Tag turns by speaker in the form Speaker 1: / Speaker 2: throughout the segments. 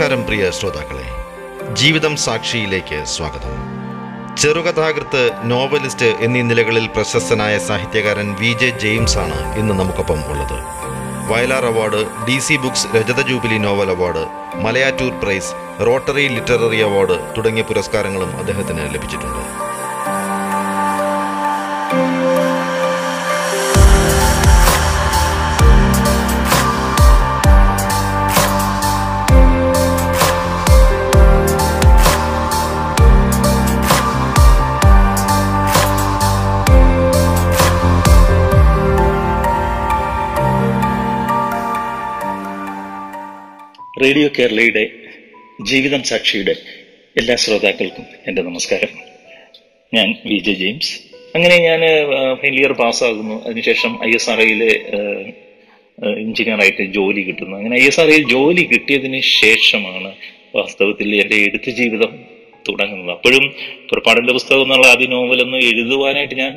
Speaker 1: നമസ്കാരം പ്രിയ ശ്രോതാക്കളെ. ജീവിതം സാക്ഷിയിലേക്ക് സ്വാഗതം. ചെറുകഥാകൃത്ത് നോവലിസ്റ്റ് എന്നീ നിലകളിൽ പ്രശസ്തനായ സാഹിത്യകാരൻ വി ജെ ജെയിംസ് ആണ് ഇന്ന് നമുക്കൊപ്പം ഉള്ളത്. Vayalar award D C books രജത jubilee novel award Malayattoor prize rotary literary award തുടങ്ങിയ പുരസ്കാരങ്ങളും അദ്ദേഹത്തിന് ലഭിച്ചിട്ടുണ്ട്.
Speaker 2: റേഡിയോ കേരളയുടെ ജീവിതം സാക്ഷിയുടെ എല്ലാ ശ്രോതാക്കൾക്കും എന്റെ നമസ്കാരം. ഞാൻ വി ജെ ജെയിംസ്. അങ്ങനെ ഞാൻ ഫൈനൽ ഇയർ പാസ്സാകുന്നു. അതിനുശേഷം ഐ എസ് ആർ ഐയിലെ എഞ്ചിനീയറായിട്ട് ജോലി കിട്ടുന്നു. അങ്ങനെ ഐ എസ് ആർ ഐയിൽ ജോലി കിട്ടിയതിന് ശേഷമാണ് വാസ്തവത്തിൽ എന്റെ എഴുത്ത് ജീവിതം തുടങ്ങുന്നത്. അപ്പോഴും പുറപ്പാടിന്റെ പുസ്തകം എന്നുള്ള ആദ്യ നോവലൊന്നും എഴുതുവാനായിട്ട് ഞാൻ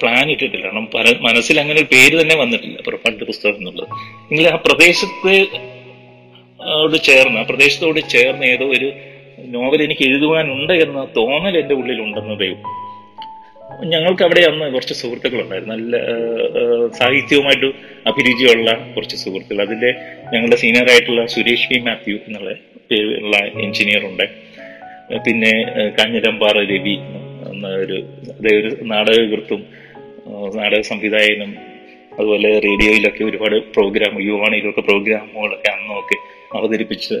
Speaker 2: പ്ലാൻ ഇട്ടിട്ടില്ല. കാരണം മനസ്സിൽ അങ്ങനെ ഒരു പേര് തന്നെ വന്നിട്ടില്ല പുറപ്പാടിന്റെ പുസ്തകം എന്നുള്ളത്. എങ്കിലും ആ പ്രദേശത്തെ ഓട് ചേർന്ന് പ്രദേശത്തോട് ചേർന്ന് ഏതോ ഒരു നോവൽ എനിക്ക് എഴുതുവാനുണ്ട് എന്ന തോന്നൽ എന്റെ ഉള്ളിലുണ്ടെന്നതേ ഉള്ളൂ. ഞങ്ങൾക്ക് അവിടെ അന്ന് കുറച്ച് സുഹൃത്തുക്കളുണ്ടായിരുന്നു. നല്ല സാഹിത്യവുമായിട്ട് അഭിരുചിയുള്ള കുറച്ച് സുഹൃത്തുക്കൾ. അതിന്റെ ഞങ്ങളുടെ സീനിയർ ആയിട്ടുള്ള സുരേഷ് വി മാത്യു എന്നുള്ള പേരുള്ള എഞ്ചിനീയർ ഉണ്ട് പിന്നെ കാഞ്ഞിരമ്പാറ രവി എന്ന ഒരു അദ്ദേഹം ഒരു നാടകകൃത്തും നാടക സംവിധായകനും അതുപോലെ റേഡിയോയിലൊക്കെ ഒരുപാട് പ്രോഗ്രാം യുവാണിയിലൊക്കെ പ്രോഗ്രാമുകളൊക്കെ അന്നൊക്കെ അവതരിപ്പിച്ച്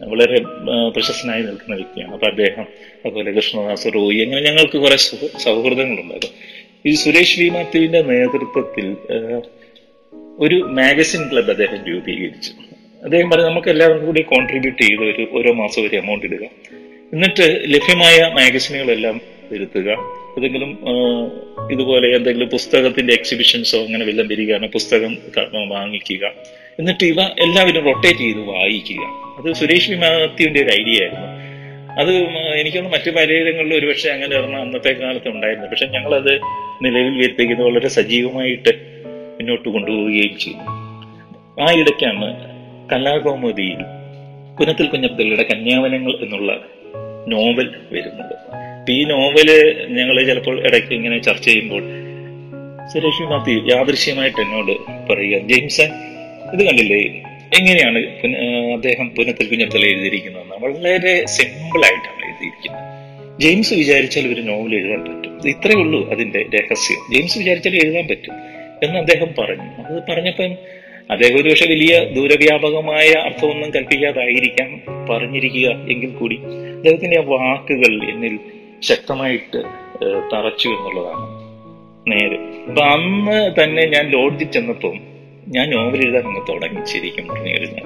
Speaker 2: വളരെ പ്രശസ്തനായി നിൽക്കുന്ന വ്യക്തിയാണ്. അപ്പൊ അദ്ദേഹം അതുപോലെ കൃഷ്ണദാസ് റോയി അങ്ങനെ ഞങ്ങൾക്ക് കുറെ സുഹൃ- സൗഹൃദങ്ങളുണ്ടായിരുന്നു ഈ സുരേഷ് വി മാത്യുവിന്റെ നേതൃത്വത്തിൽ ഒരു മാഗസിൻ ക്ലബ് അദ്ദേഹം രൂപീകരിച്ചു. അദ്ദേഹം പറഞ്ഞു നമുക്ക് എല്ലാവർക്കും കൂടി കോൺട്രിബ്യൂട്ട് ചെയ്ത് ഒരു ഓരോ മാസം ഒരു എമൗണ്ട് ഇടുക. എന്നിട്ട് ലഭ്യമായ മാഗസിനുകളെല്ലാം വരുത്തുക. ഏതെങ്കിലും ഇതുപോലെ എന്തെങ്കിലും പുസ്തകത്തിന്റെ എക്സിബിഷൻസോ അങ്ങനെ വല്ലതും വരികയാണ് പുസ്തകം വാങ്ങിക്കുക. എന്നിട്ട് ഇവ എല്ലാവരും റൊട്ടേറ്റ് ചെയ്ത് വായിക്കുക. അത് സുരേഷ് വിമാനത്തിന്റെ ഒരു ഐഡിയ ആയിരുന്നു. അത് എനിക്കൊന്ന് മറ്റു പലയിടങ്ങളിലും ഒരുപക്ഷെ അങ്ങനെ ഒരെണ്ണം അന്നത്തെ കാലത്ത് ഉണ്ടായിരുന്നു. പക്ഷെ ഞങ്ങളത് നിലവിൽ വരുത്തിക്കുന്നത് വളരെ സജീവമായിട്ട് മുന്നോട്ട് കൊണ്ടുപോവുകയും ചെയ്തു. ആ ഇടയ്ക്കാണ് കലാകൗമുദിയിൽ പുനത്തിൽ കുഞ്ഞബ്ദുള്ളയുടെ കന്യാവനങ്ങൾ എന്നുള്ള നോവൽ വരുന്നത്. ഈ നോവൽ ഞങ്ങൾ ചിലപ്പോൾ ഇടയ്ക്ക് ഇങ്ങനെ ചർച്ച ചെയ്യുമ്പോൾ സുരേഷ് മാത്യു യാദൃശ്യമായിട്ട് എന്നോട് പറയുക ജെയിംസൺ ഇത് കണ്ടില്ലേ? എങ്ങനെയാണ് അദ്ദേഹം പുനത്തിൽ കുഞ്ഞബ്ദുള്ള എഴുതിയിരിക്കുന്നത്? വളരെ സിമ്പിൾ ആയിട്ടാണ് എഴുതിയിരിക്കുന്നത്. ജെയിംസ് വിചാരിച്ചാൽ ഒരു നോവൽ എഴുതാൻ പറ്റും. ഇത് ഇത്രയേ ഉള്ളൂ അതിന്റെ രഹസ്യം. ജെയിംസ് വിചാരിച്ചാൽ എഴുതാൻ പറ്റും എന്ന് അദ്ദേഹം പറഞ്ഞു. അത് പറഞ്ഞപ്പം അദ്ദേഹം ഒരുപക്ഷെ വലിയ ദൂരവ്യാപകമായ അർത്ഥമൊന്നും കൽപ്പിക്കാതായിരിക്കാം പറഞ്ഞിരിക്കുക എങ്കിൽ കൂടി അദ്ദേഹത്തിന്റെ ആ വാക്കുകൾ എന്നിൽ ശക്തമായിട്ട് തറച്ചു എന്നുള്ളതാണ് നേരെ. അപ്പൊ അന്ന് തന്നെ ഞാൻ ലോഡ്ജിൽ ചെന്നപ്പം ഞാൻ നോവൽ എഴുതാൻ അങ്ങ് തുടങ്ങി ശരിക്കും പറഞ്ഞു നോവൽ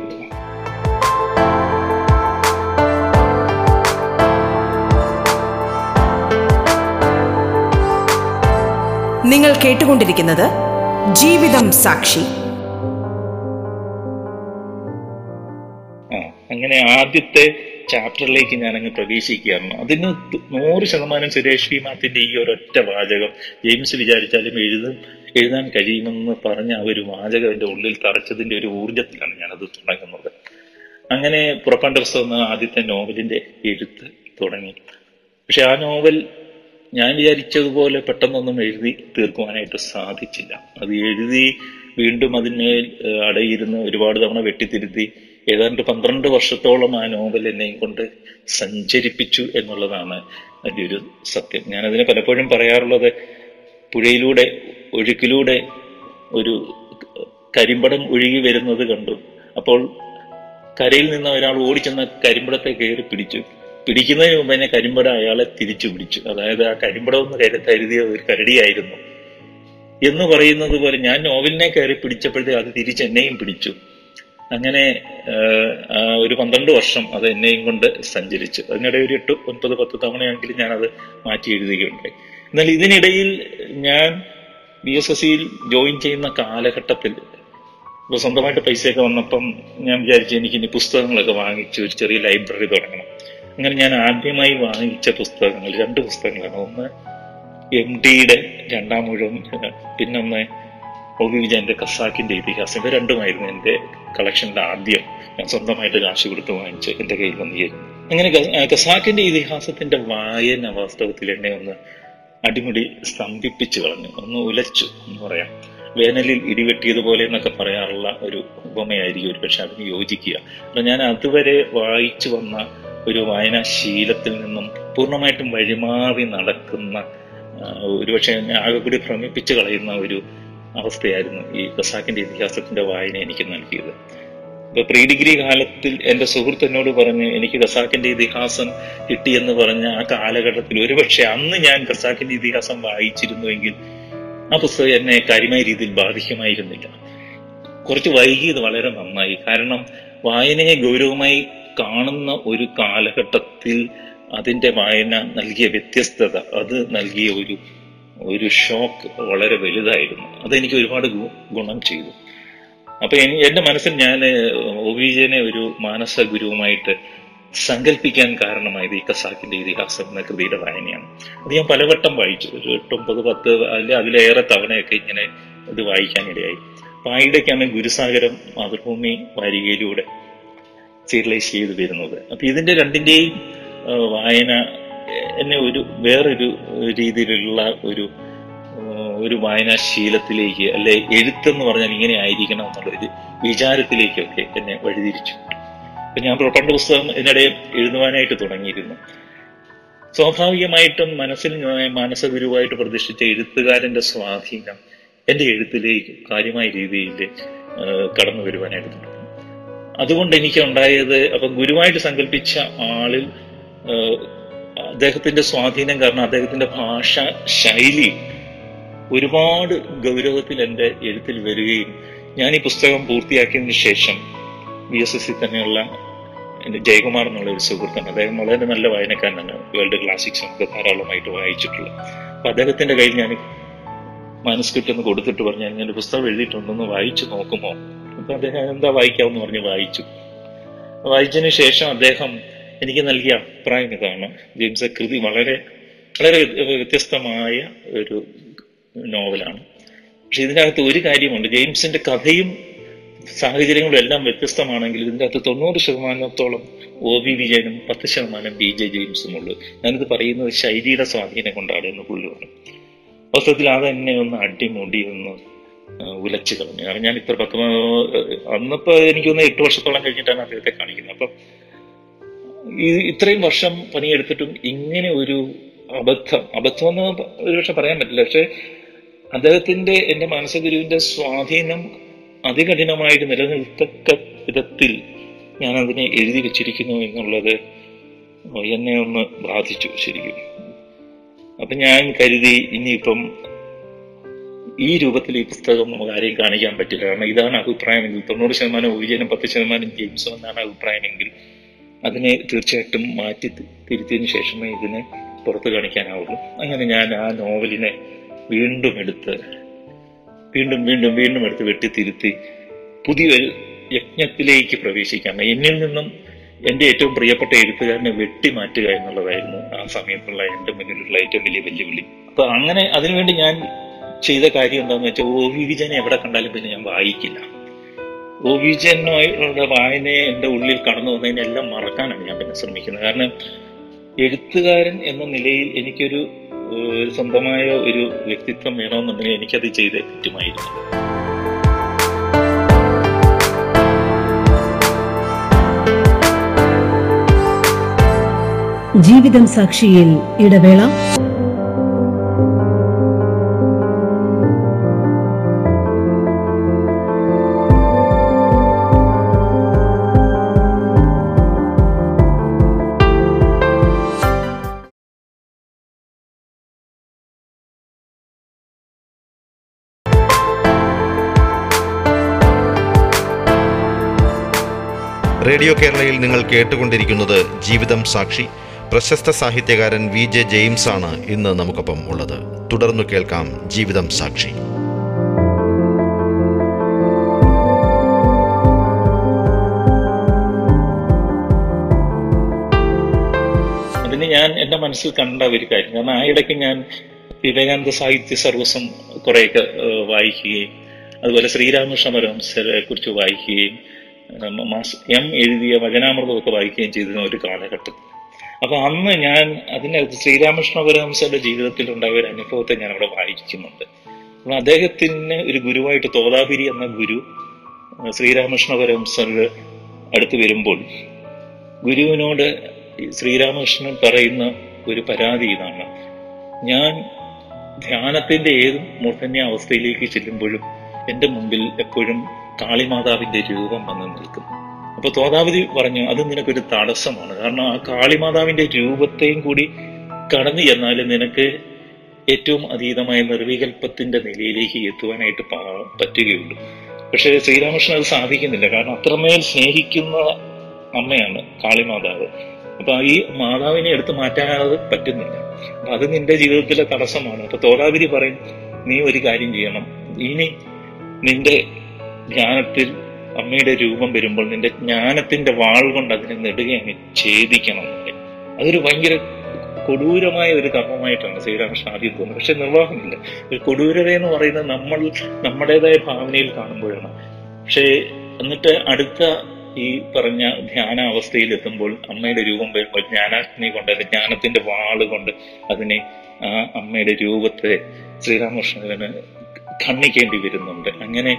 Speaker 3: നിങ്ങൾ കേട്ടുകൊണ്ടിരിക്കുന്നത് ജീവിതം സാക്ഷി.
Speaker 2: ആ അങ്ങനെ ആദ്യത്തെ ചാപ്റ്ററിലേക്ക് ഞാൻ അങ്ങ് പ്രവേശിക്കുകയാണ്. അതിന് നൂറ് ശതമാനം സുരേഷ് ഭീമാത്തിന്റെ മാത്തിന്റെ ഈ ഒരൊറ്റ വാചകം ജെയിംസ് വിചാരിച്ചാലും എഴുതും. എഴുതാൻ കഴിയുമെന്ന് പറഞ്ഞ ആ ഒരു വാചകം എന്റെ ഉള്ളിൽ തറച്ചതിന്റെ ഒരു ഊർജത്തിലാണ് ഞാനത് തുടങ്ങുന്നത്. അങ്ങനെ പുറപ്പാണ്ട പുസ്തകം എന്ന ആദ്യത്തെ നോവലിന്റെ എഴുത്ത് തുടങ്ങി. പക്ഷെ ആ നോവൽ ഞാൻ വിചാരിച്ചതുപോലെ പെട്ടെന്നൊന്നും എഴുതി തീർക്കുവാനായിട്ട് സാധിച്ചില്ല. അത് എഴുതി വീണ്ടും അതിന്മേൽ അടയിരുന്ന് ഒരുപാട് തവണ വെട്ടിത്തിരുത്തി ഏതാണ്ട് പന്ത്രണ്ട് വർഷത്തോളം ആ നോവൽ എന്നെയും കൊണ്ട് സഞ്ചരിപ്പിച്ചു എന്നുള്ളതാണ് അതിന്റെ ഒരു സത്യം. ഞാനതിനെ പലപ്പോഴും പറയാറുള്ളത് പുഴയിലൂടെ ഒഴുക്കിലൂടെ ഒരു കരിമ്പടം ഒഴുകി വരുന്നത് കണ്ടു. അപ്പോൾ കരയിൽ നിന്ന് ഒരാൾ ഓടിച്ചെന്ന കരിമ്പടത്തെ കയറി പിടിച്ചു. പിടിക്കുന്നതിന് മുമ്പ് തന്നെ കരിമ്പട അയാളെ തിരിച്ചു പിടിച്ചു. അതായത് ആ കരിമ്പടം എന്ന് കരു കരുതിയ ഒരു കരടിയായിരുന്നു. എന്ന് പറയുന്നത് പോലെ ഞാൻ നോവലിനെ കയറി പിടിച്ചപ്പോഴത്തേ അത് തിരിച്ച് എന്നെയും പിടിച്ചു. അങ്ങനെ ഒരു പന്ത്രണ്ട് വർഷം അത് എന്നെയും കൊണ്ട് സഞ്ചരിച്ചു. അതിനിടെ ഒരു എട്ട് ഒൻപത് പത്ത് ഞാൻ അത് മാറ്റി എഴുതുകയുണ്ടായി. എന്നാൽ ഇതിനിടയിൽ ഞാൻ ബി എസ് എസ് സിയിൽ ജോയിൻ ചെയ്യുന്ന കാലഘട്ടത്തിൽ ഇപ്പൊ സ്വന്തമായിട്ട് പൈസയൊക്കെ വന്നപ്പം ഞാൻ വിചാരിച്ചു എനിക്ക് ഇനി പുസ്തകങ്ങളൊക്കെ വാങ്ങിച്ച് ഒരു ചെറിയ ലൈബ്രറി തുടങ്ങണം. അങ്ങനെ ഞാൻ ആദ്യമായി വാങ്ങിച്ച പുസ്തകങ്ങൾ രണ്ട് പുസ്തകങ്ങളാണ്. ഒന്ന് എം ഡിയുടെ രണ്ടാം മുഴുവൻ പിന്നൊന്ന് ഒ വി വിജയന്റെ ഖസാക്കിന്റെ ഇതിഹാസം. ഇവ രണ്ടുമായിരുന്നു എന്റെ കളക്ഷനിലെ ആദ്യം. ഞാൻ സ്വന്തമായിട്ട് കാശ് കൊടുത്ത് വാങ്ങിച്ച് എന്റെ കയ്യിൽ വന്നിരുന്നു. അങ്ങനെ കസാക്കിന്റെ ഇതിഹാസത്തിന്റെ വായന വാസ്തവത്തിൽ എന്നെ ഒന്ന് അടിമുടി സ്തംഭിപ്പിച്ചു കളഞ്ഞു. ഒന്ന് ഉലച്ചു എന്ന് പറയാം. വേനലിൽ ഇടിവെട്ടിയതുപോലെ എന്നൊക്കെ പറയാറുള്ള ഒരു ഉപമയായിരിക്കും ഒരു പക്ഷെ അതിന് യോജിക്കുക. അപ്പൊ ഞാൻ അതുവരെ വായിച്ചു വന്ന ഒരു വായനാശീലത്തിൽ നിന്നും പൂർണമായിട്ടും വഴിമാറി നടക്കുന്ന ഒരുപക്ഷെ ആകെ കൂടി ഭ്രമിപ്പിച്ചു കളയുന്ന ഒരു അവസ്ഥയായിരുന്നു ഈ ഖസാക്കിന്റെ ഇതിഹാസത്തിന്റെ വായന എനിക്ക് നൽകിയത്. പ്രീ ഡിഗ്രി കാലത്തിൽ എന്റെ സുഹൃത്ത് എന്നോട് പറഞ്ഞ് എനിക്ക് ഖസാക്കിന്റെ ഇതിഹാസം കിട്ടിയെന്ന് പറഞ്ഞ ആ കാലഘട്ടത്തിൽ ഒരുപക്ഷെ അന്ന് ഞാൻ ഖസാക്കിന്റെ ഇതിഹാസം വായിച്ചിരുന്നുവെങ്കിൽ ആ പുസ്തകം എന്നെ കാര്യമായ രീതിയിൽ ബാധിക്കുമായിരുന്നില്ല. കുറച്ച് വൈകിയത് വളരെ നന്നായി. കാരണം വായനയെ ഗൗരവമായി കാണുന്ന ഒരു കാലഘട്ടത്തിൽ അതിന്റെ വായന നൽകിയ വ്യത്യസ്തത അത് നൽകിയ ഒരു ഒരു ഷോക്ക് വളരെ വലുതായിരുന്നു. അതെനിക്ക് ഒരുപാട് ഗുണം ചെയ്തു. അപ്പൊ എനി- എന്റെ മനസ്സിൽ ഞാൻ ഒബീജനെ ഒരു മാനസ ഗുരുവുമായിട്ട് സങ്കല്പിക്കാൻ കാരണമായത് ഈ കസാക്കിന്റെ ഇതിഹാസം എന്ന കൃതിയുടെ വായനയാണ്. അത് ഞാൻ പലവട്ടം വായിച്ചു. ഒരു എട്ടൊമ്പത് പത്ത് അല്ലെ അതിലേറെ തവണയൊക്കെ ഇങ്ങനെ ഇത് വായിക്കാനിടയായി. അപ്പൊ ആയിടയ്ക്കാണ് ഗുരുസാഗരം മാതൃഭൂമി വാരികയിലൂടെ സീരിയലൈസ് ചെയ്ത് വരുന്നത്. അപ്പൊ ഇതിന്റെ രണ്ടിന്റെയും വായന എന്നെ ഒരു വേറൊരു രീതിയിലുള്ള ഒരു ഒരു വായനാശീലത്തിലേക്ക് അല്ലെ എഴുത്തെന്ന് പറഞ്ഞാൽ ഇങ്ങനെ ആയിരിക്കണം എന്നുള്ള ഒരു വിചാരത്തിലേക്കൊക്കെ എന്നെ വഴിതിരിച്ചു. അപ്പൊ ഞാൻ പണ്ട് പുസ്തകം ഇതിനിടെ എഴുതുവാനായിട്ട് തുടങ്ങിയിരുന്നു. സ്വാഭാവികമായിട്ടും മനസ്സിൽ മാനസഗുരുവായിട്ട് പ്രതിഷ്ഠിച്ച എഴുത്തുകാരന്റെ സ്വാധീനം എന്റെ എഴുത്തിലേക്ക് കാര്യമായ രീതിയിൽ കടന്നു വരുവാനായിട്ട് തുടങ്ങി. അതുകൊണ്ട് എനിക്ക് ഉണ്ടായത് അപ്പൊ ഗുരുവായിട്ട് സങ്കല്പിച്ച ആളിൽ അദ്ദേഹത്തിന്റെ സ്വാധീനം കാരണം അദ്ദേഹത്തിന്റെ ഭാഷ ശൈലി ഒരുപാട് ഗൗരവത്തിൽ എന്റെ എഴുത്തിൽ വരികയും ഞാൻ ഈ പുസ്തകം പൂർത്തിയാക്കിയതിന് ശേഷം ബി എസ് എസ് സി തന്നെയുള്ള എന്റെ ജയകുമാർ എന്നുള്ള ഒരു സുഹൃത്താണ് അദ്ദേഹം വളരെ നല്ല വായനക്കാരനാണ്. വേൾഡ് ക്ലാസിക്സ് ഒക്കെ ധാരാളമായിട്ട് വായിച്ചിട്ടുള്ളത്. അപ്പം അദ്ദേഹത്തിന്റെ കയ്യിൽ ഞാൻ മാനസ്ക്രിപ്റ്റ് ഒന്ന് കൊടുത്തിട്ട് പറഞ്ഞു ഞാൻ എന്റെ പുസ്തകം എഴുതിയിട്ടുണ്ടെന്ന് വായിച്ചു നോക്കുമോ? അപ്പം അദ്ദേഹം എന്താ വായിക്കാമെന്ന് പറഞ്ഞ് വായിച്ചു. വായിച്ചതിന് ശേഷം അദ്ദേഹം എനിക്ക് നൽകിയ അഭിപ്രായം ഇതാണ്. ജെയിംസ് കൃതി വളരെ വളരെ വ്യ- വ്യത്യസ്തമായ ഒരു നോവലാണ്. പക്ഷെ ഇതിനകത്ത് ഒരു കാര്യമുണ്ട്. ജെയിംസിന്റെ കഥയും സാഹചര്യങ്ങളും എല്ലാം വ്യത്യസ്തമാണെങ്കിൽ ഇതിന്റെ അകത്ത് തൊണ്ണൂറ് ശതമാനത്തോളം ഒ വി വിജയനും പത്ത് ശതമാനം ബി ജെ ജെയിംസും ഉള്ളു. ഞാനിത് പറയുന്നത് ശൈലിയുടെ സ്വാധീനം കൊണ്ടാണ് എന്ന് പുള്ളി പറഞ്ഞു. വാസ്തവത്തിൽ അത് എന്നെ ഒന്ന് അടിമുടി ഒന്ന് ഉലച്ചു കളഞ്ഞു. കാരണം ഞാൻ ഇത്ര പത്ത് അന്നിപ്പോ എനിക്കൊന്ന് എട്ട് വർഷത്തോളം കഴിഞ്ഞിട്ടാണ് അദ്ദേഹത്തെ കാണിക്കുന്നത്. അപ്പം ഈ ഇത്രയും വർഷം പണിയെടുത്തിട്ടും ഇങ്ങനെ ഒരു അബദ്ധം അബദ്ധം എന്ന് ഒരുപക്ഷെ പറയാൻ പറ്റില്ല. പക്ഷെ അദ്ദേഹത്തിന്റെ എന്റെ മാനസഗുരുവിന്റെ സ്വാധീനം അതികഠിനമായിട്ട് നിലനിൽത്തക്ക വിധത്തിൽ ഞാൻ അതിനെ എഴുതി വെച്ചിരിക്കുന്നു എന്നുള്ളത് എന്നെ ഒന്ന് ബാധിച്ചു ശരിക്കും. അപ്പൊ ഞാൻ കരുതി ഇനിയിപ്പം ഈ രൂപത്തിൽ ഈ പുസ്തകം നമുക്ക് ആരെയും കാണിക്കാൻ പറ്റില്ല. കാരണം ഇതാണ് അഭിപ്രായമെങ്കിൽ തൊണ്ണൂറ് ശതമാനം ഒരിജനും പത്ത് ശതമാനം ജെയിംസും എന്നാണ് അഭിപ്രായമെങ്കിൽ അതിനെ തീർച്ചയായിട്ടും മാറ്റി തിരുത്തിയതിനു ശേഷമേ ഇതിനെ പുറത്ത് കാണിക്കാനാവുള്ളൂ. അങ്ങനെ ഞാൻ ആ നോവലിനെ വീണ്ടും എടുത്ത് വീണ്ടും വീണ്ടും വീണ്ടും എടുത്ത് വെട്ടിത്തിരുത്തി പുതിയൊരു യജ്ഞത്തിലേക്ക് പ്രവേശിക്കാം. എന്നിൽ നിന്നും എന്റെ ഏറ്റവും പ്രിയപ്പെട്ട എഴുത്തുകാരനെ വെട്ടി മാറ്റുക എന്നുള്ളതായിരുന്നു ആ സമയത്തുള്ള എന്റെ മുന്നിലുള്ള ഏറ്റവും വലിയ വെല്ലുവിളി. അപ്പൊ അങ്ങനെ അതിനുവേണ്ടി ഞാൻ ചെയ്ത കാര്യം എന്താണെന്ന് വെച്ചാൽ വി വിജയനെ എവിടെ കണ്ടാലും പിന്നെ ഞാൻ വായിക്കില്ല. ഒ വിജയനോയുടെ വായനയെ എന്റെ ഉള്ളിൽ കടന്നു വന്നതിനെല്ലാം മറക്കാനാണ് ഞാൻ പിന്നെ ശ്രമിക്കുന്നത്. കാരണം എഴുത്തുകാരൻ എന്ന നിലയിൽ എനിക്കൊരു സ്വന്തമായ ഒരു വ്യക്തിത്വം വേണമെന്നുണ്ടെങ്കിൽ എനിക്കത് ചെയ്തേ പറ്റുമായിരുന്നു.
Speaker 4: ജീവിതം സാക്ഷിയിൽ ഇടവേള.
Speaker 1: റേഡിയോ കേരളയിൽ നിങ്ങൾ കേട്ടുകൊണ്ടിരിക്കുന്നത് ജീവിതം സാക്ഷി. പ്രശസ്ത സാഹിത്യകാരൻ വി ജെ ജെയിംസ് ആണ് ഇന്ന് നമുക്കൊപ്പം ഉള്ളത്. തുടർന്നു കേൾക്കാം ജീവിതം സാക്ഷി.
Speaker 2: അതിന് ഞാൻ എന്റെ മനസ്സിൽ കണ്ട ഒരു കാര്യം. കാരണം ആ ഇടയ്ക്ക് ഞാൻ വിവേകാനന്ദ സാഹിത്യ സർവസം കുറേയൊക്കെ വായിക്കുകയും അതുപോലെ ശ്രീരാമകൃഷ്ണ പരമസരെ കുറിച്ച് വായിക്കുകയും മാസ് എം എഴുതിയ വചനാമൃതമൊക്കെ വായിക്കുകയും ചെയ്തിരുന്ന ഒരു കാലഘട്ടം അപ്പൊ അന്ന് ഞാൻ അതിനകത്ത് ശ്രീരാമകൃഷ്ണ പരമഹംസരുടെ ജീവിതത്തിൽ ഉണ്ടായ ഒരു അനുഭവത്തെ ഞാൻ അവിടെ വായിക്കുന്നുണ്ട്. അപ്പൊ അദ്ദേഹത്തിന് ഒരു ഗുരുവായിട്ട് തോതാപിരി എന്ന ഗുരു ശ്രീരാമകൃഷ്ണ പരമഹംസരുടെ അടുത്ത് വരുമ്പോൾ ഗുരുവിനോട് ശ്രീരാമകൃഷ്ണൻ പറയുന്ന ഒരു പരാതി ഇതാണ്. ഞാൻ ധ്യാനത്തിന്റെ ഏത് മൂർധന്യ അവസ്ഥയിലേക്ക് ചെല്ലുമ്പോഴും എന്റെ മുമ്പിൽ എപ്പോഴും കാളിമാതാവിന്റെ രൂപം വന്ന് നിൽക്കും അപ്പൊ തോതാവതി പറഞ്ഞു അത് നിനക്കൊരു തടസ്സമാണ്. കാരണം ആ കാളിമാതാവിന്റെ രൂപത്തെയും കൂടി കടന്നു ചെന്നാൽ നിനക്ക് ഏറ്റവും അതീതമായ നിർവികൽപ്പത്തിന്റെ നിലയിലേക്ക് എത്തുവാനായിട്ട് പറ്റുകയുള്ളൂ. പക്ഷേ ശ്രീരാമകൃഷ്ണൻ അത് സാധിക്കുന്നില്ല. കാരണം അത്രമേൽ സ്നേഹിക്കുന്ന അമ്മയാണ് കാളിമാതാവ്. അപ്പൊ ഈ മാതാവിനെ എടുത്തു മാറ്റാനത് പറ്റുന്നില്ല. അപ്പൊ അത് നിന്റെ ജീവിതത്തിലെ തടസ്സമാണ്. അപ്പൊ തോതാവിരി പറയും നീ ഒരു കാര്യം ചെയ്യണം. ഇനി നിന്റെ ജ്ഞാനത്തിൽ അമ്മയുടെ രൂപം വരുമ്പോൾ നിന്റെ ജ്ഞാനത്തിന്റെ വാൾ കൊണ്ട് അതിനെ നെടുകെ അങ്ങ് ഛേദിക്കണം. അതൊരു ഭയങ്കര കൊടൂരമായ ഒരു കർമ്മമായിട്ടാണ് ശ്രീരാമകൃഷ്ണൻ ആദ്യം തോന്നുന്നത്. പക്ഷെ നിർവാഹമില്ല. ഒരു കൊടൂരത എന്ന് പറയുന്നത് നമ്മൾ നമ്മുടേതായ ഭാവനയിൽ കാണുമ്പോഴാണ്. പക്ഷേ എന്നിട്ട് അടുത്ത ഈ പറഞ്ഞ ധ്യാന അവസ്ഥയിൽ എത്തുമ്പോൾ അമ്മയുടെ രൂപം വരുമ്പോൾ ജ്ഞാനാഗ്നി കൊണ്ട് അല്ലെങ്കിൽ ജ്ഞാനത്തിന്റെ വാൾ കൊണ്ട് അതിനെ ആ അമ്മയുടെ രൂപത്തെ ശ്രീരാമകൃഷ്ണന് ഖണ്ഡിക്കേണ്ടി വരുന്നുണ്ട്. അങ്ങനെ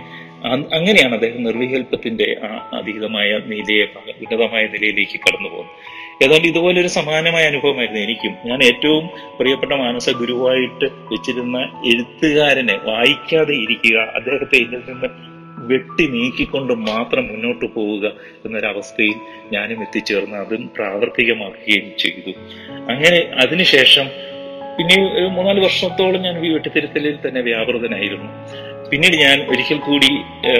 Speaker 2: അങ്ങനെയാണ് അദ്ദേഹം നിർവികൽപ്പത്തിന്റെ അതീതമായ നിലയെ ഉന്നതമായ നിലയിലേക്ക് കടന്നു പോകുന്നത് ഏതാണ്ട് ഇതുപോലൊരു സമാനമായ അനുഭവമായിരുന്നു എനിക്കും. ഞാൻ ഏറ്റവും പ്രിയപ്പെട്ട മാനസ ഗുരുവായിട്ട് വെച്ചിരുന്ന എഴുത്തുകാരനെ വായിക്കാതെ ഇരിക്കുക അദ്ദേഹത്തെ എന്നിൽ നിന്ന് വെട്ടി നീക്കിക്കൊണ്ട് മാത്രം മുന്നോട്ട് പോവുക എന്നൊരവസ്ഥയിൽ ഞാനും എത്തിച്ചേർന്ന് അതും പ്രാവർത്തികമാക്കുകയും ചെയ്തു. അങ്ങനെ അതിനുശേഷം പിന്നെ ഒരു മൂന്നാൽ വർഷത്തോളം ഞാൻ ഈ വെട്ടിത്തിരുത്തലിൽ തന്നെ വ്യാപൃതനായിരുന്നു. പിന്നീട് ഞാൻ ഒരിക്കൽ കൂടി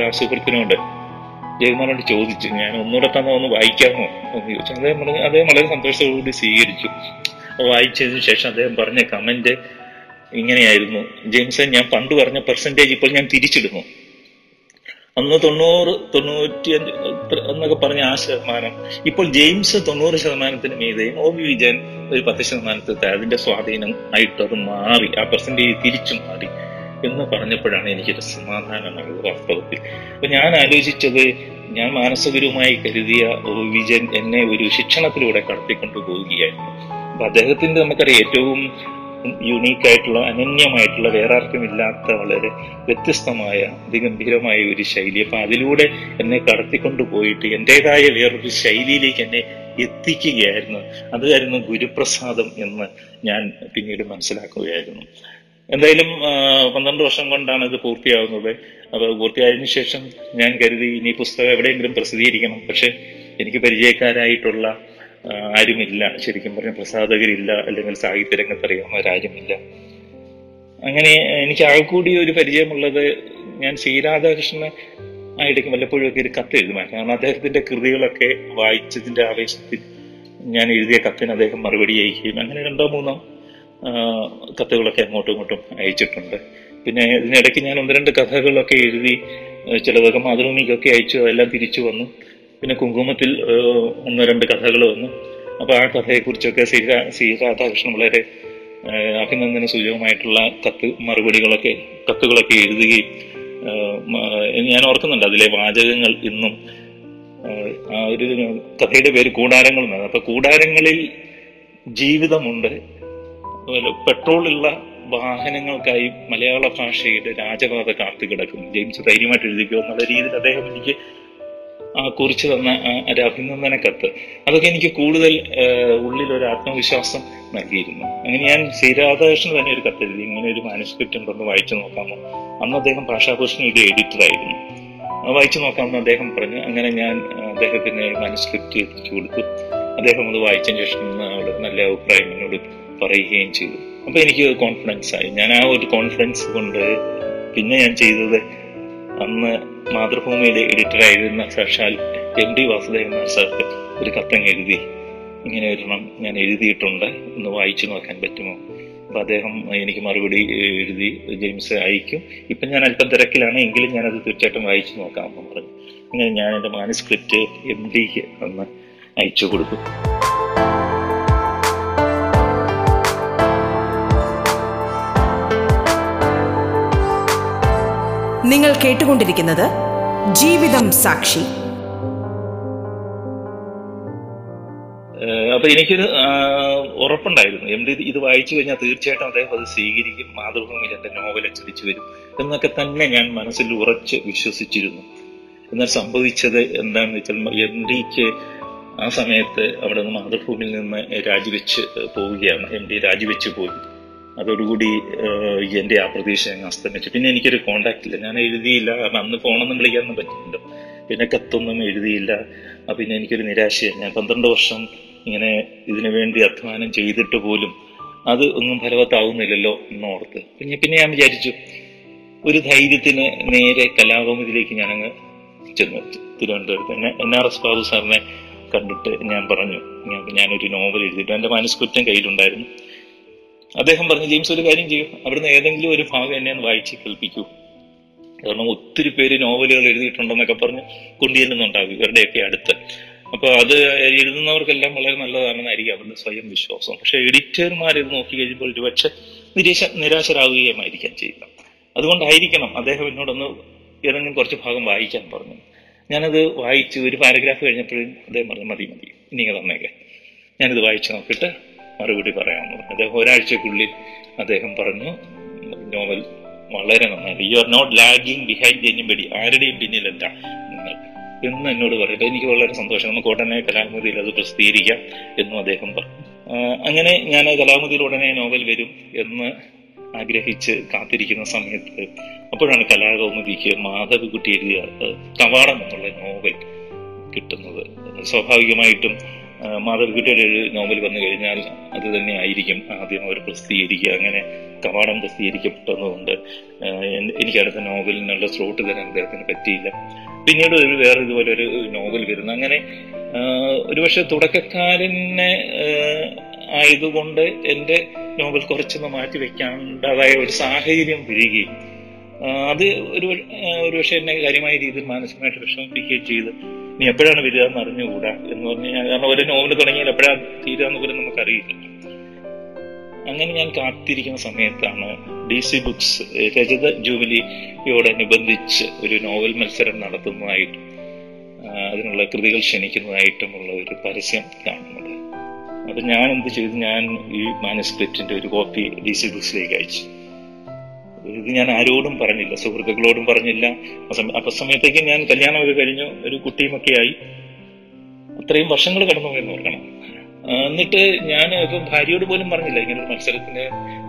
Speaker 2: സുഹൃത്തിനോട് ജയകുമാറിനോട് ചോദിച്ചു ഞാൻ ഒന്നുകൂടെ തന്നെ ഒന്ന് വായിക്കാമോ? എന്ന് ചോദിച്ചു. അദ്ദേഹം പറഞ്ഞു അദ്ദേഹം വളരെ സന്തോഷത്തോടുകൂടി സ്വീകരിച്ചു. വായിച്ചതിന് ശേഷം അദ്ദേഹം പറഞ്ഞ കമന്റ് ഇങ്ങനെയായിരുന്നു. ജെയിംസൺ ഞാൻ പണ്ട് പറഞ്ഞ പെർസെന്റേജ് ഇപ്പോൾ ഞാൻ തിരിച്ചിടുന്നു. അന്ന് തൊണ്ണൂറ് തൊണ്ണൂറ്റി അഞ്ച് എന്നൊക്കെ പറഞ്ഞ ആ ശതമാനം. ഇപ്പോൾ ജെയിംസ് തൊണ്ണൂറ് ശതമാനത്തിന് മീതെയും ഒ വി വിജയൻ ഒരു പത്ത് ശതമാനത്തിൽ അതിന്റെ സ്വാധീനം ആയിട്ട് അത് മാറി. ആ പെർസെന്റേജ് തിരിച്ചു മാറി. എന്ന് പറഞ്ഞപ്പോഴാണ് എനിക്കൊരു സമാധാനമായത് വാസ്തവത്തിൽ. അപ്പൊ ഞാൻ ആലോചിച്ചത് ഞാൻ മാനസഗുരുമായി കരുതിയ വിജയൻ എന്നെ ഒരു ശിക്ഷണത്തിലൂടെ കടത്തിക്കൊണ്ടു പോവുകയായിരുന്നു. അപ്പൊ അദ്ദേഹത്തിന്റെ നമുക്കറിയാം ഏറ്റവും യുണീക്ക് ആയിട്ടുള്ള അനന്യമായിട്ടുള്ള വേറെ ആർക്കും ഇല്ലാത്ത വളരെ വ്യത്യസ്തമായ അതിഗംഭീരമായ ഒരു ശൈലി. അപ്പൊ അതിലൂടെ എന്നെ കടത്തിക്കൊണ്ടു പോയിട്ട് എന്റെതായ വേറൊരു ശൈലിയിലേക്ക് എന്നെ എത്തിക്കുകയായിരുന്നു. അതായിരുന്നു ഗുരുപ്രസാദം എന്ന് ഞാൻ പിന്നീട് മനസ്സിലാക്കുകയായിരുന്നു. എന്തായാലും പന്ത്രണ്ട് വർഷം കൊണ്ടാണ് ഇത് പൂർത്തിയാവുന്നത്. അപ്പൊ പൂർത്തിയായതിനു ശേഷം ഞാൻ കരുതി ഇനി പുസ്തകം എവിടെയെങ്കിലും പ്രസിദ്ധീകരിക്കണം. പക്ഷെ എനിക്ക് പരിചയക്കാരായിട്ടുള്ള ആരുമില്ല. ശരിക്കും പറഞ്ഞ പ്രസാധകരില്ല. അല്ലെങ്കിൽ സാഹിത്യ രംഗത്ത് അറിയാവുന്നവരാരുമില്ല അങ്ങനെ എനിക്ക് ആൾക്കൂടി ഒരു പരിചയമുള്ളത് ഞാൻ ശ്രീരാധാകൃഷ്ണൻ ആയിടയ്ക്ക് വല്ലപ്പോഴും ഒക്കെ ഒരു കത്ത് എഴുതുമായിരുന്നു. കാരണം അദ്ദേഹത്തിന്റെ കൃതികളൊക്കെ വായിച്ചതിന്റെ ആവേശത്തിൽ ഞാൻ എഴുതിയ കത്തിന് അദ്ദേഹം മറുപടി അയക്കുകയും അങ്ങനെ രണ്ടോ മൂന്നോ കത്തുകളൊക്കെ അങ്ങോട്ടും ഇങ്ങോട്ടും അയച്ചിട്ടുണ്ട്. പിന്നെ ഇതിനിടയ്ക്ക് ഞാൻ ഒന്ന് രണ്ട് കഥകളൊക്കെ എഴുതി ചിലതൊക്കെ മാതൃഭൂമിക്കൊക്കെ അയച്ചു അതെല്ലാം തിരിച്ചു വന്നു. പിന്നെ കുങ്കുമത്തിൽ ഒന്ന് രണ്ട് കഥകൾ വന്നു. അപ്പോൾ ആ കഥയെക്കുറിച്ചൊക്കെ രാ- ശ്രീ രാധാകൃഷ്ണൻ വളരെ അഭിനന്ദന സൂചകമായിട്ടുള്ള കത്ത് മറുപടികളൊക്കെ കത്തുകളൊക്കെ എഴുതുകയും ഞാൻ ഓർക്കുന്നുണ്ട് അതിലെ വാചകങ്ങൾ ഇന്നും. ഒരു കഥയുടെ പേര് കൂടാരങ്ങൾ എന്നാണ്. അപ്പൊ കൂടാരങ്ങളിൽ ജീവിതമുണ്ട്. അതുപോലെ പെട്രോളുള്ള വാഹനങ്ങൾക്കായി മലയാള ഭാഷയുടെ രാജപാത കാത്തു കിടക്കുന്നു. ജെയിംസ് ധൈര്യമായിട്ട് എഴുതിക്കോ എന്നുള്ള രീതിയിൽ അദ്ദേഹം എനിക്ക് കുറിച്ച് തന്ന ഒരു അഭിനന്ദന കത്ത് അതൊക്കെ എനിക്ക് കൂടുതൽ ഉള്ളിൽ ഒരു ആത്മവിശ്വാസം നൽകിയിരുന്നു. അങ്ങനെ ഞാൻ ശ്രീരാധാകൃഷ്ണൻ തന്നെ ഒരു കത്ത് എഴുതി. ഇങ്ങനെ ഒരു മാനുസ്ക്രിപ്റ്റ് ഉണ്ടെന്ന് വായിച്ചു നോക്കാമോ? അന്ന് അദ്ദേഹം ഭാഷാഭൂഷണിയുടെ എഡിറ്റർ ആയിരുന്നു. വായിച്ചു നോക്കാമെന്ന് അദ്ദേഹം പറഞ്ഞു. അങ്ങനെ ഞാൻ അദ്ദേഹത്തിന് ഒരു മാനുസ്ക്രിപ്റ്റ് എത്തിച്ചു കൊടുത്തു അദ്ദേഹം അത് വായിച്ചതിന് ശേഷം നല്ല അഭിപ്രായം എന്നോട് പറയുകയും ചെയ്തു. അപ്പൊ എനിക്ക് കോൺഫിഡൻസ് ആയി. ഞാൻ ആ ഒരു കോൺഫിഡൻസ് കൊണ്ട് പിന്നെ ഞാൻ ചെയ്തത് അന്ന് മാതൃഭൂമിയുടെ എഡിറ്റർ ആയിരുന്ന സാക്ഷാൽ എം ഡി വാസുദേവൻ നായർ സാർക്ക് ഒരു കത്തങ്ങ് എഴുതി. ഇങ്ങനെ ഒരെണ്ണം ഞാൻ എഴുതിയിട്ടുണ്ട്. ഒന്ന് വായിച്ചു നോക്കാൻ പറ്റുമോ? അപ്പൊ അദ്ദേഹം എനിക്ക് മറുപടി എഴുതി ജെയിംസ് അയക്കും. ഇപ്പം ഞാൻ അല്പം തിരക്കിലാണ് എങ്കിലും ഞാനത് തീർച്ചയായിട്ടും വായിച്ചു നോക്കാമെന്ന് പറഞ്ഞു. അങ്ങനെ ഞാൻ എന്റെ മാനുസ്ക്രിപ്റ്റ് എം ഡിക്ക് അന്ന് അയച്ചു കൊടുത്തു.
Speaker 3: നിങ്ങൾ കേട്ടുകൊണ്ടിരിക്കുന്നത് ജീവിതം സാക്ഷി.
Speaker 2: അപ്പൊ എനിക്കൊരു ഉറപ്പുണ്ടായിരുന്നു. എം ഡി ഇത് വായിച്ചു കഴിഞ്ഞാൽ തീർച്ചയായിട്ടും അദ്ദേഹം അത് സ്വീകരിക്കും. മാതൃഭൂമിയിൽ എന്റെ നോവൽ അച്ചടിച്ചു വരും. എന്നൊക്കെ തന്നെ ഞാൻ മനസ്സിൽ ഉറച്ച് വിശ്വസിച്ചിരുന്നു. എന്നാൽ സംഭവിച്ചത് എന്താണെന്ന് വെച്ചാൽ എം ഡിക്ക് ആ സമയത്ത് അവിടെ നിന്ന് മാതൃഭൂമിയിൽ നിന്ന് രാജിവെച്ച് പോവുകയാണ്. എം ഡി രാജിവെച്ച് പോയി. അതോടുകൂടി എന്റെ ആ പ്രതീക്ഷ അങ്ങ് അസ്തമിച്ചു. പിന്നെ എനിക്കൊരു കോണ്ടാക്ട് ഇല്ല. ഞാൻ എഴുതിയില്ല. കാരണം അന്ന് ഫോണൊന്നും വിളിക്കാനൊന്നും പറ്റില്ലല്ലോ. പിന്നെ കത്തൊന്നും എഴുതിയില്ല. പിന്നെ എനിക്കൊരു നിരാശയായി ഞാൻ പന്ത്രണ്ട് വർഷം ഇങ്ങനെ ഇതിനു വേണ്ടി അധ്വാനം ചെയ്തിട്ട് പോലും അത് ഒന്നും ഫലവത്താവുന്നില്ലല്ലോ എന്നോർത്ത്. പിന്നെ പിന്നെ ഞാൻ വിചാരിച്ചു ഒരു ധൈര്യത്തിന് നേരെ കലാകൗമുദിലേക്ക് ഞാനങ്ങ് ചെന്നു. തിരുവനന്തപുരത്ത്. എന്നെ എൻ ആർ എസ് ബാബു സാറിനെ കണ്ടിട്ട് ഞാൻ പറഞ്ഞു ഞാനൊരു നോവൽ എഴുതിയിട്ട് എന്റെ മാനുസ്ക്രിപ്റ്റും കയ്യിലുണ്ടായിരുന്നു. അദ്ദേഹം പറഞ്ഞു ജെയിംസ് ഒരു കാര്യം ചെയ്യും. അവിടുന്ന് ഏതെങ്കിലും ഒരു ഭാഗം എന്നെ ഒന്ന് വായിച്ച് കേൾപ്പിക്കൂ. കാരണം ഒത്തിരി പേര് നോവലുകൾ എഴുതിയിട്ടുണ്ടെന്നൊക്കെ പറഞ്ഞ് കൊണ്ടുചെല്ലുന്നുണ്ടാവും ഇവരുടെയൊക്കെ അടുത്ത്. അപ്പൊ അത് എഴുതുന്നവർക്കെല്ലാം വളരെ നല്ലതാണെന്നായിരിക്കും അവരുടെ സ്വയം വിശ്വാസം. പക്ഷെ എഡിറ്റർമാർ ഇത് നോക്കി കഴിയുമ്പോൾ ഒരുപക്ഷെ നിരാശ നിരാശരാകുകയുമായിരിക്കാം ചെയ്യുക. അതുകൊണ്ടായിരിക്കണം അദ്ദേഹം എന്നോടൊന്ന് ഏതെങ്കിലും കുറച്ച് ഭാഗം വായിക്കാൻ പറഞ്ഞു. ഞാനത് വായിച്ചു ഒരു പാരഗ്രാഫ് കഴിഞ്ഞപ്പോഴും അദ്ദേഹം പറഞ്ഞു മതി മതി. ഇനി തന്നേക്കെ. ഞാനിത് വായിച്ചു നോക്കിയിട്ട് മറുപടി പറയാമെന്ന് അദ്ദേഹം ഒരാഴ്ചക്കുള്ളിൽ അദ്ദേഹം പറഞ്ഞു നോവൽ വളരെ നന്നായി. You are not lagging behind anybody ആരുടെയും പിന്നിലല്ല നിങ്ങൾ. എന്ന് എന്നോട് പറയുമ്പോൾ എനിക്ക് വളരെ സന്തോഷം. നമുക്ക് ഉടനെ കലാമതിയിൽ അത് പ്രസിദ്ധീകരിക്കാം എന്നും അദ്ദേഹം പറഞ്ഞു. അങ്ങനെ ഞാൻ കലാമതിയിൽ ഉടനെ നോവൽ വരും എന്ന് ആഗ്രഹിച്ച് കാത്തിരിക്കുന്ന സമയത്ത് അപ്പോഴാണ് കലാകൗമുദിക്ക് മാധവിക്കുട്ടി എഴുതിയ കവാടം എന്നുള്ള നോവൽ കിട്ടുന്നത്. സ്വാഭാവികമായിട്ടും മാധവിക്കുട്ടിയുടെ ഒരു നോവൽ വന്നു കഴിഞ്ഞാൽ അത് തന്നെ ആയിരിക്കും. ആദ്യം അവർ പ്രസിദ്ധീകരിക്കുക. അങ്ങനെ കവാടം പ്രസിദ്ധീകരിക്കപ്പെട്ടതുകൊണ്ട് എനിക്ക് അടുത്ത നോവലിനുള്ള സ്ലോട്ട് തരാൻ അദ്ദേഹത്തിന് പറ്റിയില്ല. പിന്നീട് ഒരു വേറെ ഇതുപോലെ ഒരു നോവൽ വരുന്നു. അങ്ങനെ ഒരുപക്ഷെ തുടക്കക്കാരനെ ആയതുകൊണ്ട് എന്റെ നോവൽ കുറച്ചൊന്ന് മാറ്റി വെക്കേണ്ടതായ ഒരു സാഹചര്യം വരികയും അത് ഒരു ഒരു ഒരുപക്ഷെ എന്നെ കാര്യമായ രീതിയിൽ മാനസികമായിട്ട് വിഷമിപ്പിക്കുകയും ചെയ്ത്. നീ എപ്പോഴാണ് വരിക എന്ന് അറിഞ്ഞുകൂടാ എന്ന് പറഞ്ഞു കഴിഞ്ഞാൽ കാരണം ഒരു നോവൽ തുടങ്ങിയാൽ എപ്പോഴാണ് തീരാന്ന് പോലും നമുക്കറിയില്ല. അങ്ങനെ ഞാൻ കാത്തിരിക്കുന്ന സമയത്താണ് ഡി സി ബുക്സ് രജത ജൂബിലിയോടനുബന്ധിച്ച് ഒരു നോവൽ മത്സരം നടത്തുന്നതായിട്ടും അതിനുള്ള കൃതികൾ ക്ഷണിക്കുന്നതായിട്ടുമുള്ള ഒരു പരസ്യം കാണുന്നത്. അപ്പൊ ഞാൻ എന്ത് ചെയ്തു? ഞാൻ ഈ മാനസ്ക്രിപ്റ്റിന്റെ ഒരു കോപ്പി ഡി സി ബുക്സിലേക്ക് അയച്ചു. ഇത് ഞാൻ ആരോടും പറഞ്ഞില്ല സുഹൃത്തുക്കളോടും പറഞ്ഞില്ല. അപ്പൊ സമയത്തേക്ക് ഞാൻ കല്യാണമൊക്കെ കഴിഞ്ഞു ഒരു കുട്ടിയുമൊക്കെ ആയി. അത്രയും വർഷങ്ങൾ കടന്നു പോയെന്ന് എന്നിട്ട് ഞാൻ ഇപ്പൊ ഭാര്യയോട് പോലും പറഞ്ഞില്ല ഇങ്ങനെ ഒരു മത്സരത്തിന്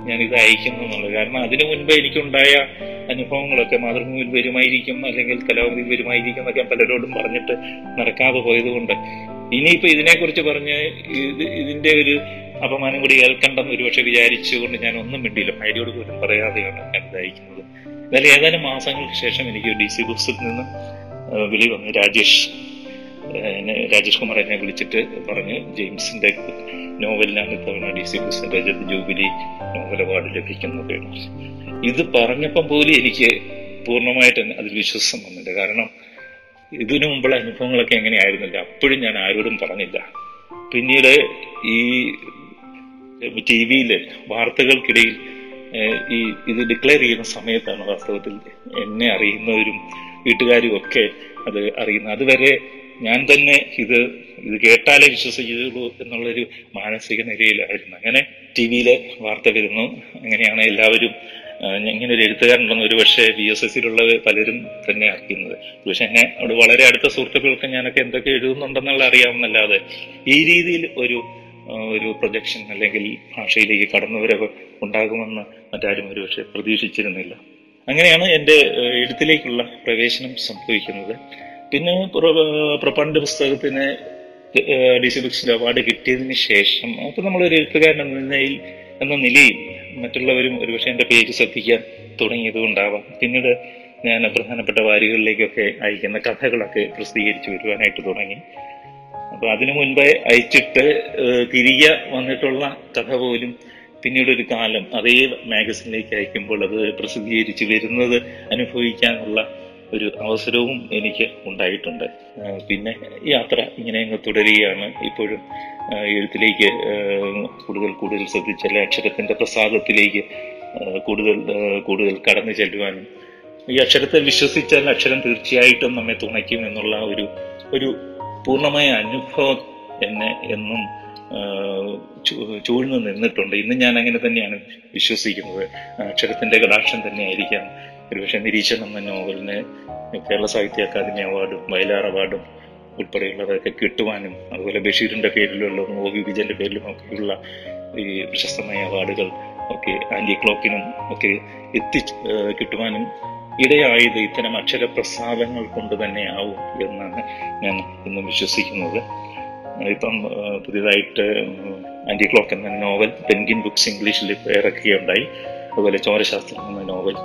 Speaker 2: ഞാൻ ഇത് അയക്കുന്നു എന്നുള്ളത്. കാരണം അതിനു മുൻപ് എനിക്കുണ്ടായ അനുഭവങ്ങളൊക്കെ മാതൃഭൂമിയിൽ വരുമായിരിക്കും അല്ലെങ്കിൽ കലാമതിയിൽ വരുമായിരിക്കും എന്നൊക്കെ പലരോടും പറഞ്ഞിട്ട് നടക്കാതെ പോയതുകൊണ്ട്. ഇനിയിപ്പോ ഇതിനെക്കുറിച്ച് പറഞ്ഞ് ഇത് ഇതിന്റെ ഒരു അപമാനം കൂടി ഏൽക്കണ്ടെന്ന് ഒരുപക്ഷെ വിചാരിച്ചുകൊണ്ട് ഞാൻ ഒന്നും മിണ്ടിയില്ല. ഭാര്യയോട് പോലും പറയാതെയാണ് ഞാൻ ഇത് അയക്കുന്നത് എന്നാലും ഏതാനും മാസങ്ങൾക്ക് ശേഷം എനിക്ക് ഡി സി ബുക്സിൽ നിന്ന് വിളി വന്നു രാജേഷ് എന്നെ രാജേഷ് കുമാർ എന്നെ വിളിച്ചിട്ട് പറഞ്ഞു ജെയിംസിന്റെ നോവലിനാണ് ഇത്തവണ ഡി സി ബുക്സ് രജത് ജൂബിലി നോവൽ അവാർഡ് ലഭിക്കുന്നത്. ഇത് പറഞ്ഞപ്പം പോലും എനിക്ക് പൂർണമായിട്ട് അതിൽ വിശ്വാസം വന്നില്ല. കാരണം ഇതിനു മുമ്പുള്ള അനുഭവങ്ങളൊക്കെ എങ്ങനെയായിരുന്നില്ല? അപ്പോഴും ഞാൻ ആരോടും പറഞ്ഞില്ല. പിന്നീട് ഈ ടി വിയിൽ വാർത്തകൾക്കിടയിൽ ഈ ഇത് ഡിക്ലെയർ ചെയ്യുന്ന സമയത്താണ് വാസ്തവത്തിൽ എന്നെ അറിയുന്നവരും വീട്ടുകാരും ഒക്കെ അത് അറിയുന്നത്. അതുവരെ ഞാൻ തന്നെ ഇത് ഇത് കേട്ടാലേ വിശ്വസിക്കുള്ളൂ എന്നുള്ളൊരു മാനസിക നിലയിലായിരുന്നു. അങ്ങനെ ടി വിയിലെ വാർത്ത വരുന്നു. അങ്ങനെയാണ് എല്ലാവരും ഇങ്ങനെ ഒരു എഴുത്തുകാരുണ്ടെന്ന് ഒരു പക്ഷേ ബി എസ് എസിലുള്ള പലരും തന്നെ അറിയുന്നത്. പക്ഷെ എന്നെ അവിടെ വളരെ അടുത്ത സുഹൃത്തുക്കൾക്ക് ഞാനൊക്കെ എന്തൊക്കെ എഴുതുന്നുണ്ടെന്നുള്ള അറിയാമെന്നല്ലാതെ ഈ രീതിയിൽ ഒരു ഒരു പ്രൊജക്ഷൻ അല്ലെങ്കിൽ ഭാഷയിലേക്ക് കടന്നുവരവ് ഉണ്ടാകുമെന്ന് മറ്റാരും ഒരു പക്ഷേ പ്രതീക്ഷിച്ചിരുന്നില്ല. അങ്ങനെയാണ് എന്റെ എഴുത്തിലേക്കുള്ള പ്രവേശനം സംഭവിക്കുന്നത്. പിന്നെ പ്രപണ്ട് പുസ്തകത്തിന് ഡി സി ബുക്സിന്റെ അവാർഡ് കിട്ടിയതിന് ശേഷം അപ്പൊ നമ്മളൊരു എഴുത്തുകാരൻ എന്ന നിലയിൽ എന്ന നിലയിൽ മറ്റുള്ളവരും ഒരുപക്ഷെ എന്റെ പേജ് ശ്രദ്ധിക്കാൻ തുടങ്ങിയത് കൊണ്ടാവാം പിന്നീട് ഞാൻ പ്രധാനപ്പെട്ട വാരികളിലേക്കൊക്കെ അയക്കുന്ന കഥകളൊക്കെ പ്രസിദ്ധീകരിച്ചു വരുവാനായിട്ട് തുടങ്ങി. അപ്പൊ അതിനു മുൻപേ അയച്ചിട്ട് തിരികെ വന്നിട്ടുള്ള കഥ പോലും പിന്നീട് ഒരു കാലം അതേ മാഗസിനിലേക്ക് അയക്കുമ്പോൾ അത് പ്രസിദ്ധീകരിച്ച് വരുന്നത് അനുഭവിക്കാനുള്ള ഒരു അവസരവും എനിക്ക് ഉണ്ടായിട്ടുണ്ട്. പിന്നെ യാത്ര ഇങ്ങനെ അങ്ങ് തുടരുകയാണ്. ഇപ്പോഴും എഴുത്തിലേക്ക് കൂടുതൽ കൂടുതൽ ശ്രദ്ധിച്ചാൽ അക്ഷരത്തിന്റെ പ്രസാദത്തിലേക്ക് കൂടുതൽ കൂടുതൽ കടന്നു ചെല്ലുവാനും ഈ അക്ഷരത്തെ വിശ്വസിച്ചാൽ അക്ഷരം തീർച്ചയായിട്ടും നമ്മെ തുണയ്ക്കും എന്നുള്ള ഒരു ഒരു പൂർണമായ അനുഭവം എന്നെ എന്നും ചൂഴ്ന്നു നിന്നിട്ടുണ്ട്. ഇന്ന് ഞാൻ അങ്ങനെ തന്നെയാണ് വിശ്വസിക്കുന്നത്. അക്ഷരത്തിന്റെ കടാക്ഷം തന്നെയായിരിക്കാം. ഒരുപക്ഷെ നിരീക്ഷണം എന്ന നോവലിന് കേരള സാഹിത്യ അക്കാദമി അവാർഡും വയലാർ അവാർഡും ഉൾപ്പെടെയുള്ളതൊക്കെ കിട്ടുവാനും അതുപോലെ ബഷീറിന്റെ പേരിലുള്ളതും ഒ വി വിജയന്റെ പേരിലും ഒക്കെയുള്ള ഈ പ്രശസ്തമായ അവാർഡുകൾ ഒക്കെ ആന്റി ക്ലോക്കിനും ഒക്കെ എത്തി കിട്ടുവാനും ഇടയായത് ഇത്തരം അക്ഷരപ്രസാദങ്ങൾ കൊണ്ട് തന്നെയാവും എന്നാണ് ഞാൻ ഇന്നും വിശ്വസിക്കുന്നത്. ഇപ്പം പുതിയതായിട്ട് ആന്റി ക്ലോക്ക് എന്ന നോവൽ പെൻഗിൻ ബുക്സ് ഇംഗ്ലീഷിൽ ഇറക്കുകയുണ്ടായി അതുപോലെ ചോരശാസ്ത്രം എന്ന നോവൽ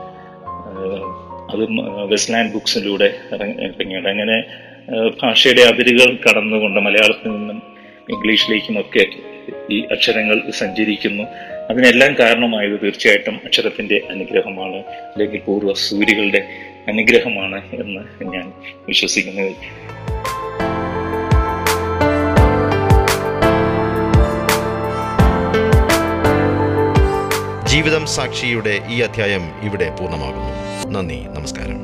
Speaker 2: അത് വെസ്റ്റ്ലാൻഡ് ബുക്സിലൂടെ ഇറങ്ങിയിട്ടുണ്ട് അങ്ങനെ ഭാഷയുടെ അതിരുകൾ കടന്നുകൊണ്ട് മലയാളത്തിൽ നിന്നും ഇംഗ്ലീഷിലേക്കുമൊക്കെ ഈ അക്ഷരങ്ങൾ സഞ്ചരിക്കുന്നു. അതിനെല്ലാം കാരണമായത് തീർച്ചയായിട്ടും അക്ഷരത്തിന്റെ അനുഗ്രഹമാണ് അല്ലെങ്കിൽ പൂർവ സൂര്യകളുടെ അനുഗ്രഹമാണ് എന്ന് ഞാൻ വിശ്വസിക്കുന്നത്
Speaker 1: ജീവിതം സാക്ഷിയുടെ ഈ അധ്യായം ഇവിടെ പൂർണമാകുന്നു. നന്ദി നമസ്കാരം.